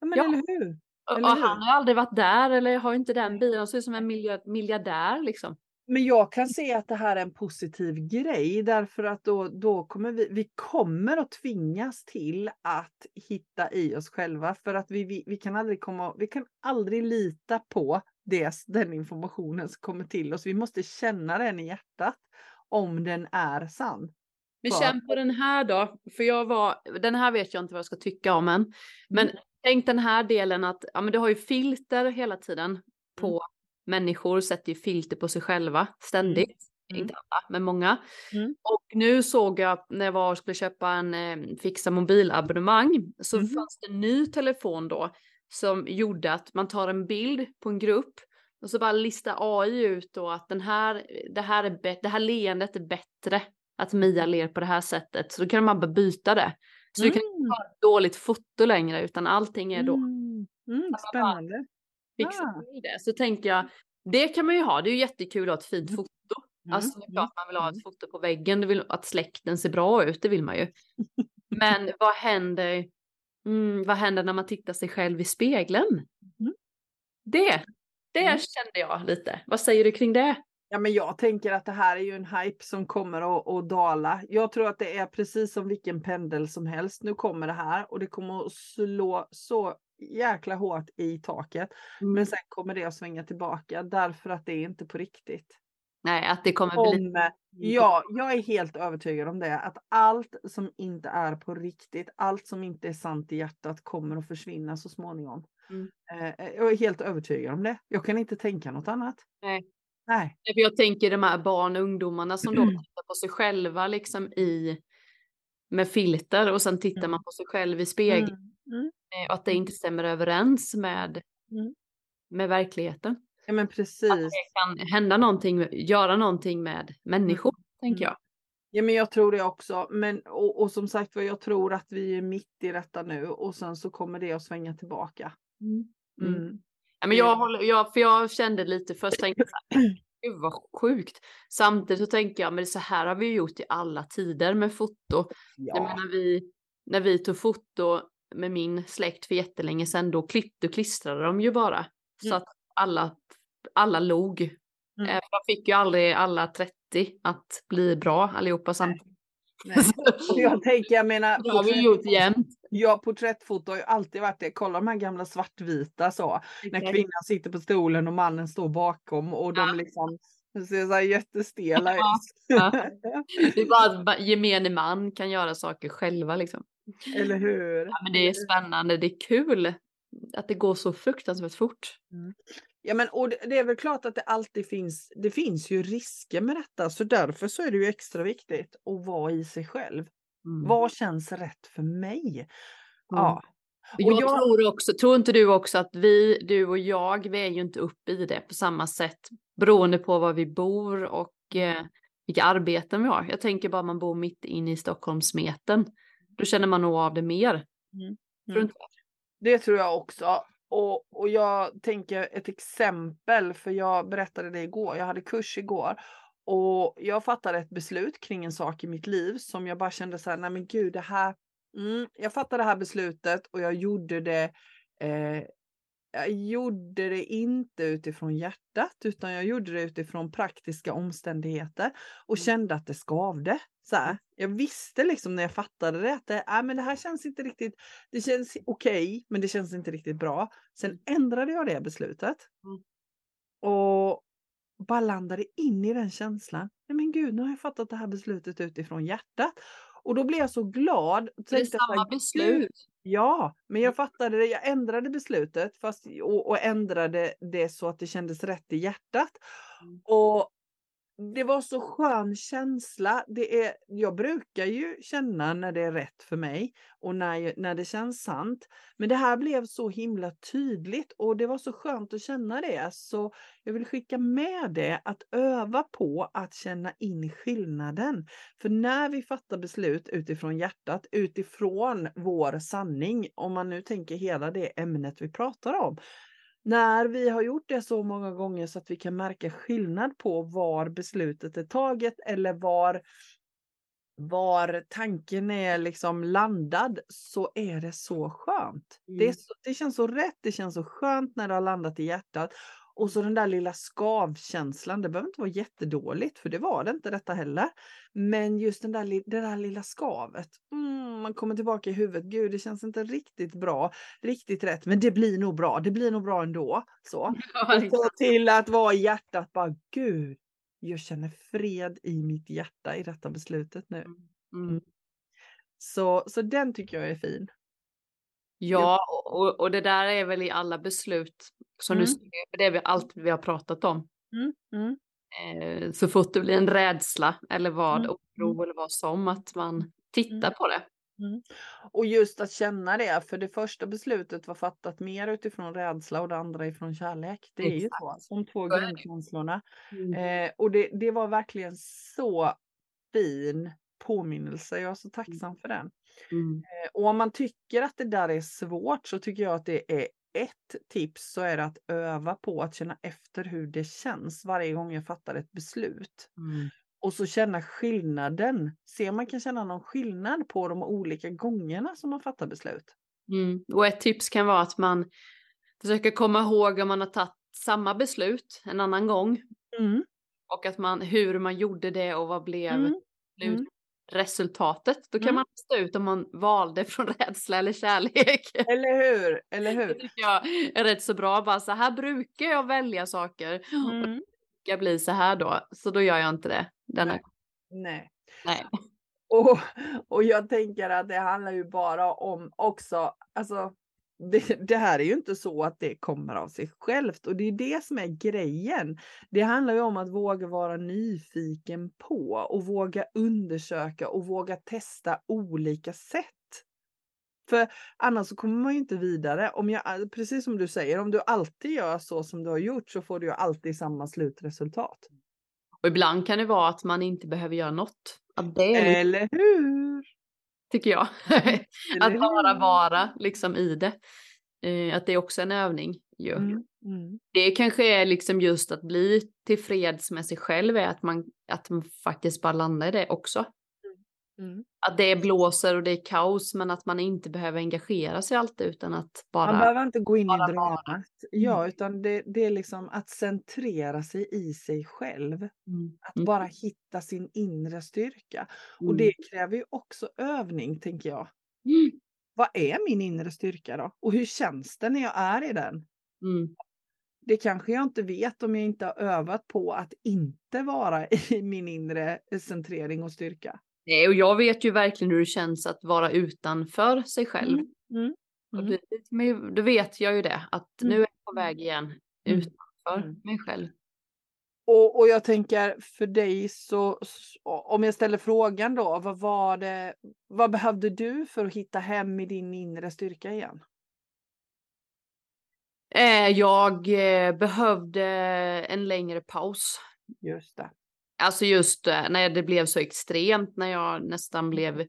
ja men ja. eller hur. Eller och han har aldrig varit där eller har inte den bilen. Han ser ut som en miljardär liksom. Men jag kan se att det här är en positiv grej därför att då, då kommer vi, vi kommer att tvingas till att hitta i oss själva för att vi, vi, vi kan aldrig komma, vi kan aldrig lita på det, den informationen som kommer till oss. Vi måste känna den i hjärtat om den är sann. Men känn på den här då, för jag var, den här vet jag inte vad jag ska tycka om än. Men Mm. Tänk den här delen att, ja men du har ju filter hela tiden på människor, sätter ju filter på sig själva ständigt. Mm. Inte alla, men många. Mm. Och nu såg jag när jag var och skulle köpa en eh, fixa mobilabonnemang så Mhm. fanns det en ny telefon då som gjorde att man tar en bild på en grupp och så bara listar AI ut då att den här, det här, är det här leendet är bättre. Att Mia ler på det här sättet. Så då kan man bara byta det. Så du kan inte Mm. ha ett dåligt foto längre utan allting är då Mm. Mm, spännande. fixat Ah. det. Så tänker jag, det kan man ju ha. Det är ju jättekul att ha ett fint Mm. foto. Mm. Alltså det är klart man vill ha Mm. ett foto på väggen, det vill, att släkten ser bra ut, det vill man ju. Men vad händer, mm, vad händer när man tittar sig själv i spegeln? Mm. Det, det Mm. kände jag lite. Vad säger du kring det? Ja, men jag tänker att det här är ju en hype som kommer att, att dala. Jag tror att det är precis som vilken pendel som helst. Nu kommer det här och det kommer att slå så jäkla hårt i taket. Mm. Men sen kommer det att svänga tillbaka därför att det är inte på riktigt. Nej, att det kommer bli... Om, ja, jag är helt övertygad om det. Att allt som inte är på riktigt, allt som inte är sant i hjärtat kommer att försvinna så småningom. Mm. Eh, jag är helt övertygad om det. Jag kan inte tänka något annat. Nej. Nej. Jag tänker de här barn och ungdomarna som då tittar på sig själva liksom i med filter och sen tittar Mm. man på sig själv i spegeln Mm. Mm. eh, att det inte stämmer överens med, Mm. med verkligheten. Ja men Att precis. det kan hända någonting, göra någonting med människor, tänker jag. Ja men jag tror det också. Men, och, och som sagt var, jag tror att vi är mitt i detta nu och sen så kommer det att svänga tillbaka. Mm. Mm. Ja, men jag håller, jag, för jag kände lite först, tänkte jag så gud vad sjukt. Samtidigt så tänker jag, men så här har vi gjort i alla tider med foto. Jag Ja. menar vi, när vi tog foto med min släkt för jättelänge sedan, då klippte och klistrade de ju bara. Så Mm. att alla, alla log. Mm. Eh, Jag fick ju aldrig alla 30 att bli bra allihopa samtidigt. Nej. Och jag tänker, jag menar, Det har vi gjort jämt. Ja, porträttfoto har ju alltid varit det. Kolla de här gamla svartvita så. När kvinnan sitter på stolen och mannen står bakom och de Ja. liksom ser så här jättestela ut. Ja, Det är bara att gemene man kan göra saker själva liksom. Eller hur? Ja, men det är spännande, det är kul att det går så fruktansvärt fort. Ja, men och det, det är väl klart att det alltid finns. Det finns ju risker med detta, så därför så är det ju extra viktigt att vara i sig själv. Mm. Vad känns rätt för mig? Ja. Jag, Och jag- tror också, tror inte du också att vi, du och jag, vi är ju inte uppe i det på samma sätt beroende på var vi bor och eh, vilka arbeten vi har. Jag tänker bara man bor mitt inne i Stockholmssmeten. Då känner man nog av det mer. Mm. Tror inte? Det tror jag också. Och, och jag tänker ett exempel, för jag berättade det igår. Jag hade kurs igår och jag fattade ett beslut kring en sak i mitt liv som jag bara kände så här, nej men gud, det här. Mm, jag fattade det här beslutet och jag gjorde det. Eh, jag gjorde det inte utifrån hjärtat utan jag gjorde det utifrån praktiska omständigheter och Mm. kände att det skavde. Så här. Jag visste liksom när jag fattade det att det, äh, men det här känns inte riktigt det känns okej, men det känns inte riktigt bra. Sen ändrade jag det beslutet. Mm. Och bara landade in i den känslan. Nej men gud, nu har jag fattat det här beslutet utifrån hjärtat. Och då blev jag så glad. Det är här, samma "Gud, beslut. Ja, men jag fattade det. Jag ändrade beslutet fast, och, och ändrade det så att det kändes rätt i hjärtat. Mm. Och det var så skön känsla. Det är, jag brukar ju känna när det är rätt för mig och när, när det känns sant. Men det här blev så himla tydligt och det var så skönt att känna det. Så jag vill skicka med det att öva på att känna in skillnaden. För när vi fattar beslut utifrån hjärtat, utifrån vår sanning, om man nu tänker hela det ämnet vi pratar om, när vi har gjort det så många gånger så att vi kan märka skillnad på var beslutet är taget eller var, var tanken är liksom landad så är det så skönt. Det, Mm. så, det känns så rätt, det känns så skönt när det har landat i hjärtat. Och så den där lilla skavkänslan, det behöver inte vara jättedåligt för det var det inte detta heller. Men just den där, det där lilla skavet, mm, man kommer tillbaka i huvudet, gud det känns inte riktigt bra, riktigt rätt, men det blir nog bra, det blir nog bra ändå. Så. Ja, så till att vara i hjärtat, bara gud, jag känner fred i mitt hjärta i detta beslutet nu. Mm. Så, så den tycker jag är fin. Ja, och, och det där är väl i alla beslut som Mm. du säger, för det är allt vi har pratat om. Mm, mm, Eh, så fort det blir en rädsla eller vad, Mm, oro mm. eller vad som, att man tittar på det. mm. Och just att känna det, för det första beslutet var fattat mer utifrån rädsla och det andra ifrån kärlek. Det är ju Exakt. så, de två grundkänslorna. Mm. Eh, och det, det var verkligen så fin påminnelse. Jag är så tacksam för den. Mm. Eh, Och om man tycker att det där är svårt så tycker jag att det är ett tips så är det att öva på att känna efter hur det känns varje gång jag fattar ett beslut. Mm. Och så känna skillnaden. Se om man kan känna någon skillnad på de olika gångerna som man fattar beslut. Mm. Och ett tips kan vara att man försöker komma ihåg om man har tagit samma beslut en annan gång. Mm. Och att man, hur man gjorde det och vad blev Mm. Mm. resultatet. Då kan Mm. man lista ut om man valde från rädsla eller kärlek. Eller hur? Eller Det hur? tycker jag är rätt så bra. Bara så här brukar jag välja saker. Och det Mm. brukar bli så här då. Så då gör jag inte det. Denna Nej. Nej. Nej. Och, och jag tänker att det handlar ju bara om också, alltså det, det här är ju inte så att det kommer av sig självt och det är det som är grejen. Det handlar ju om att våga vara nyfiken på och våga undersöka och våga testa olika sätt. För annars så kommer man ju inte vidare. Om jag, precis som du säger, om du alltid gör så som du har gjort så får du ju alltid samma slutresultat. Och ibland kan det vara att man inte behöver göra något. Eller hur? Tycker jag. Eller att bara vara liksom i det. Eh, att det är också en övning ju. Mm, mm. Det kanske är liksom just att bli tillfreds med sig själv är att man, att man faktiskt bara landar i det också. Mm. Att det blåser och det är kaos men att man inte behöver engagera sig alltid utan att bara... Man behöver inte gå in i dramat. Ja, utan det, det är liksom att centrera sig i sig själv. Mm. Att Mm. bara hitta sin inre styrka. Och Mm. det kräver ju också övning, tänker jag. Mm. Vad är min inre styrka då? Och hur känns det när jag är i den? Mm. Det kanske jag inte vet om jag inte har övat på att inte vara i min inre centrering och styrka. Nej, och jag vet ju verkligen hur det känns att vara utanför sig själv. Mm, mm, Och mm. men då vet jag ju det, att nu är jag på väg igen Mm. utanför Mm. mig själv. Och, och jag tänker för dig så, så, om jag ställer frågan då, vad var det, vad behövde du för att hitta hem i din inre styrka igen? Eh, jag eh, behövde en längre paus. Just det. Alltså just eh, när det blev så extremt, när jag nästan blev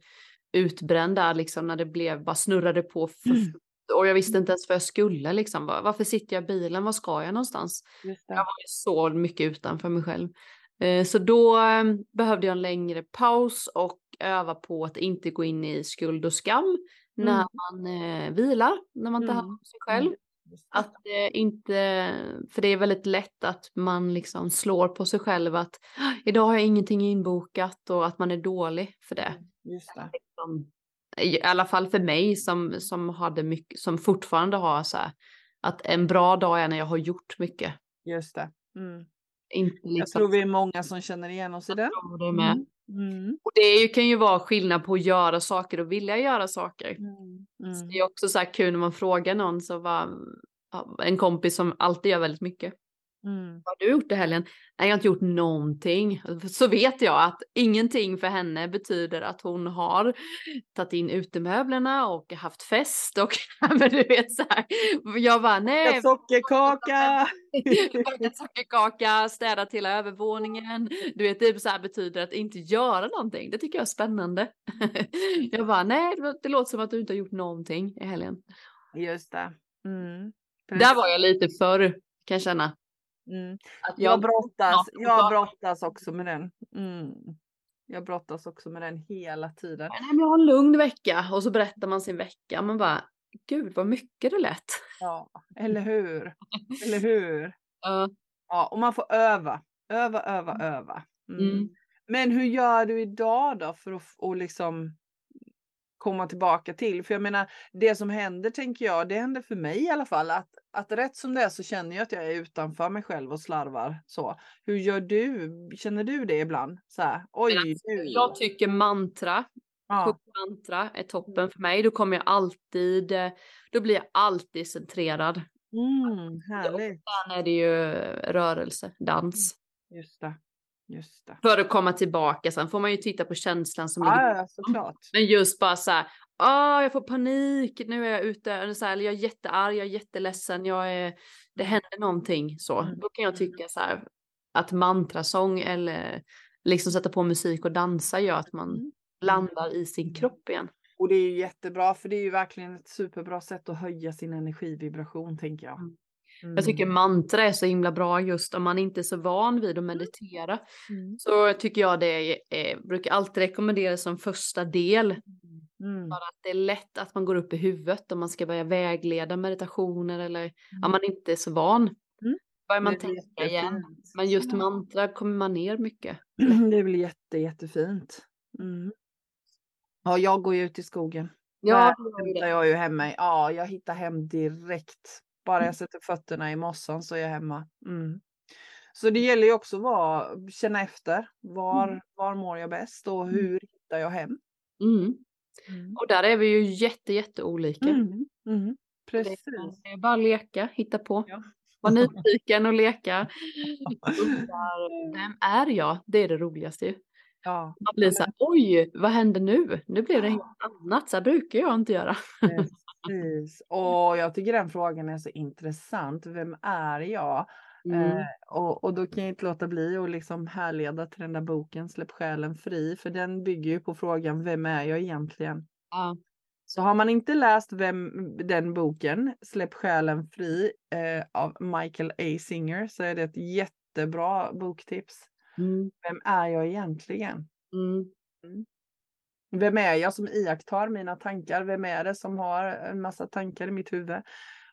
utbränd där, liksom när det blev, bara snurrade på för, Mm. och jag visste inte ens vad jag skulle liksom. Var- Varför sitter jag i bilen? Var ska jag någonstans? Jag var så mycket utanför mig själv. Eh, Så då eh, behövde jag en längre paus och öva på att inte gå in i skuld och skam när Mm. man eh, vilar, när man tar hand Mm. om sig själv. Att eh, inte, för det är väldigt lätt att man liksom slår på sig själv att "Ah, idag har jag ingenting inbokat och att man är dålig för det. Just det. Liksom, I alla fall för mig som, som hade mycket, som fortfarande har så här, att en bra dag är när jag har gjort mycket. Just det. Mm. Inte liksom, Jag tror vi är många som känner igen oss i det. det med. Mm. Mm. Och det kan ju vara skillnad på att göra saker och vilja göra saker. Mm. Mm. det är också så här kul när man frågar någon så var en kompis som alltid gör väldigt mycket. Mm. Vad har du gjort i helgen? Nej, jag har inte gjort någonting. Så vet jag att ingenting för henne betyder att hon har tagit in utemöblerna och haft fest och men du vet så här. Jag bara nej. Sockerkaka! Sockerkaka, städat hela övervåningen. Du vet, det så här betyder att inte göra någonting. Det tycker jag är spännande. Jag bara, nej, det- det låter som att du inte har gjort någonting i helgen. Just det. Mm. Där var jag lite förr, kan jag känna. Mm. Jag brottas, Ja, jag brottas också med den. Mm. Jag brottas också med den hela tiden. Jag har en lugn vecka och så berättar man sin vecka. Man bara, gud vad mycket det lät. Ja, eller hur? Eller hur? Ja. Ja, och man får öva. Öva, öva, öva. Mm. Mm. Men hur gör du idag då för att och liksom komma tillbaka till? För jag menar, det som händer tänker jag, det händer för mig i alla fall, att, att rätt som det är så känner jag att jag är utanför mig själv och slarvar. Så. Hur gör du? Känner du det ibland? Så här, oj, alltså. Jag tycker mantra, Ja. mantra är toppen för mig. Då kommer jag alltid, då blir jag alltid centrerad. Mm, härligt. Sen är det ju rörelse, dans. Just det. Just det. För att komma tillbaka. Sen får man ju titta på känslan som ligger Ja, ja, såklart. Men just bara så här, ah, jag får panik, nu är jag ute, eller så här, eller jag är jättearg, jag är jätteledsen, jag är, det händer någonting så. Mm. Då kan jag tycka så här, att mantrasång eller liksom sätta på musik och dansa gör att man Mm. landar i sin kropp igen. Och det är ju jättebra för det är ju verkligen ett superbra sätt att höja sin energivibration tänker jag. Mm. Jag tycker Mm. mantra är så himla bra just om man inte är så van vid att meditera. Mm. Så tycker jag det är, brukar alltid rekommendera som första del. Mm. För att det är lätt att man går upp i huvudet om man ska börja vägleda meditationer eller om man inte är så van. Mm. Börjar man tänka igen. Men just mantra kommer man ner mycket. Det är väl jätte, jättefint. Mm. Ja, jag går ju ut i skogen. Ja, Där jag ju hem mig. Ja, jag hittar hem direkt. Bara jag sätter fötterna i mossan så är jag hemma. Mm. Så det gäller ju också att känna efter. Var, Mm. var mår jag bäst och hur hittar jag hem? Mm. Och där är vi ju jätte, jätte olika. Mm. Mm. Precis. Det är bara att leka, hitta på. Ja. Vara nyfiken och leka. Vem är jag? Det är det roligaste ju. Ja, Man blir så här, oj, vad händer nu? Nu blev det helt annat, så här brukar jag inte göra. Precis. Och jag tycker den frågan är så intressant. Vem är jag? Mm. Eh, och, och då kan jag inte låta bli att liksom härleda till den där boken Släpp själen fri. För den bygger ju på frågan Vem är jag egentligen? Ja. Så har man inte läst vem, den boken, Släpp själen fri eh, av Michael A. Singer så är det ett jättebra boktips. Mm. Vem är jag egentligen? Mm. Vem är jag som iakttar mina tankar? Vem är det som har en massa tankar i mitt huvud?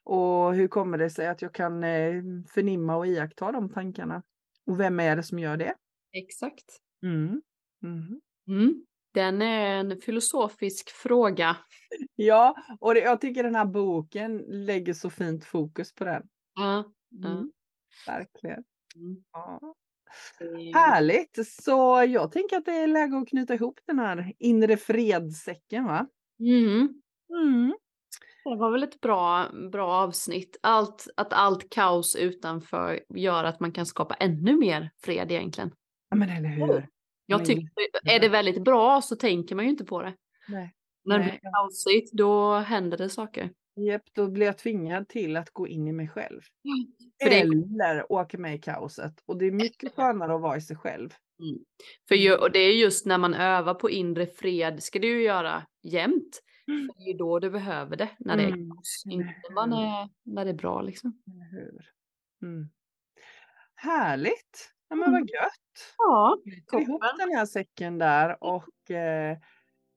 Och hur kommer det sig att jag kan eh, förnimma och iaktta de tankarna? Och vem är det som gör det? Exakt. Mm. Mhm. Mm. Den är en filosofisk fråga. Ja, och det, jag tycker den här boken lägger så fint fokus på den. Ja. Ja. Mm. Verkligen. Mm. Ja. Det- Härligt! Så jag tänker att det är läge att knyta ihop den här inre fredsäcken va? Mm. Mm. Det var väl ett bra, bra avsnitt. Allt, att allt kaos utanför gör att man kan skapa ännu mer fred egentligen. Ja men eller hur? Jag Men tycker, är det väldigt bra så tänker man ju inte på det. Nej. När det blir kaosigt, då händer det saker. Japp, då blir jag tvingad till att gå in i mig själv. Det, Eller åka med i kaoset. Och det är mycket skönare att vara i sig själv. för ju, och det är just när man övar på inre fred, ska du ju göra jämt. Mm. För Det är ju då du behöver det, när det är Mm, kaos. Inte när, när det är bra liksom. Hur? Mm. Härligt! Ja, men vad Mm. gött! Ja, Ta ihop toppen. den här säcken där och eh,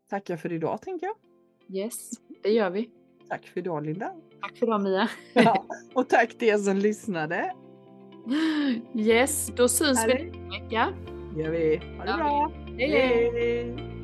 tacka för idag tänker jag. Yes, det gör vi. Tack för idag Linda. Tack för idag Mia. Ja, och tack till er som lyssnade. Yes, då syns vi nästa vecka. Det gör vi. Ha det bra. Hej! Hej!